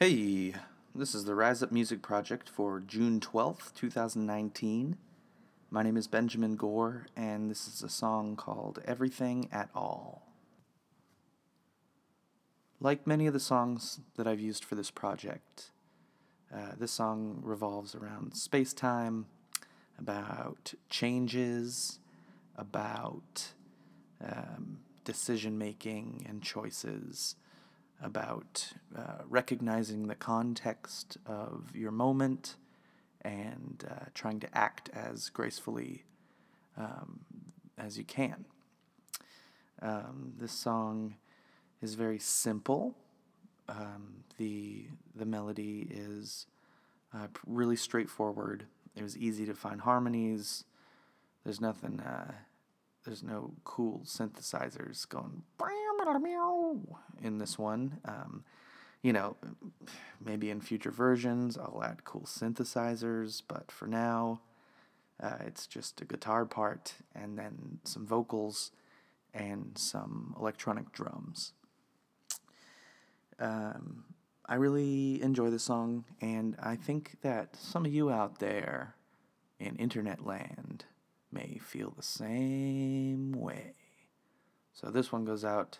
Hey, this is the Rise Up Music Project for June 12th, 2019. My name is Benjamin Gore, and this is a song called Everything at All. Like many of the songs that I've used for this project, uh, this song revolves around space time, about changes, about um, decision making and choices, about uh, recognizing the context of your moment and uh, trying to act as gracefully um, as you can. Um, this song is very simple. Um, the the melody is uh, really straightforward. It was easy to find harmonies. There's nothing. Uh, there's no cool synthesizers going in this one. Um, you know, maybe in future versions I'll add cool synthesizers, but for now, uh, it's just a guitar part and then some vocals and some electronic drums. Um, I really enjoy the song, and I think that some of you out there in internet land may feel the same way. So this one goes out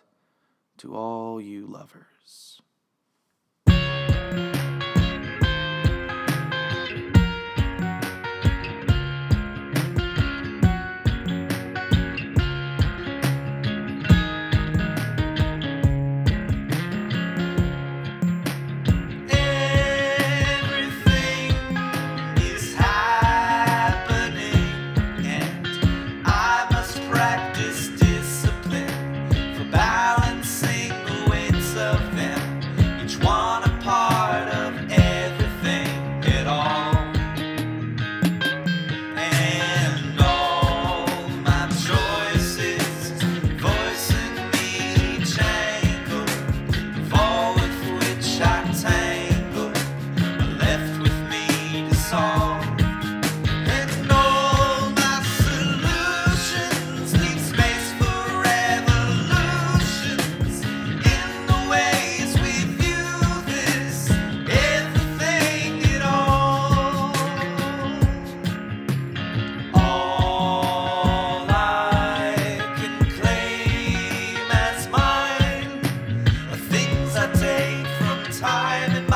to all you lovers. high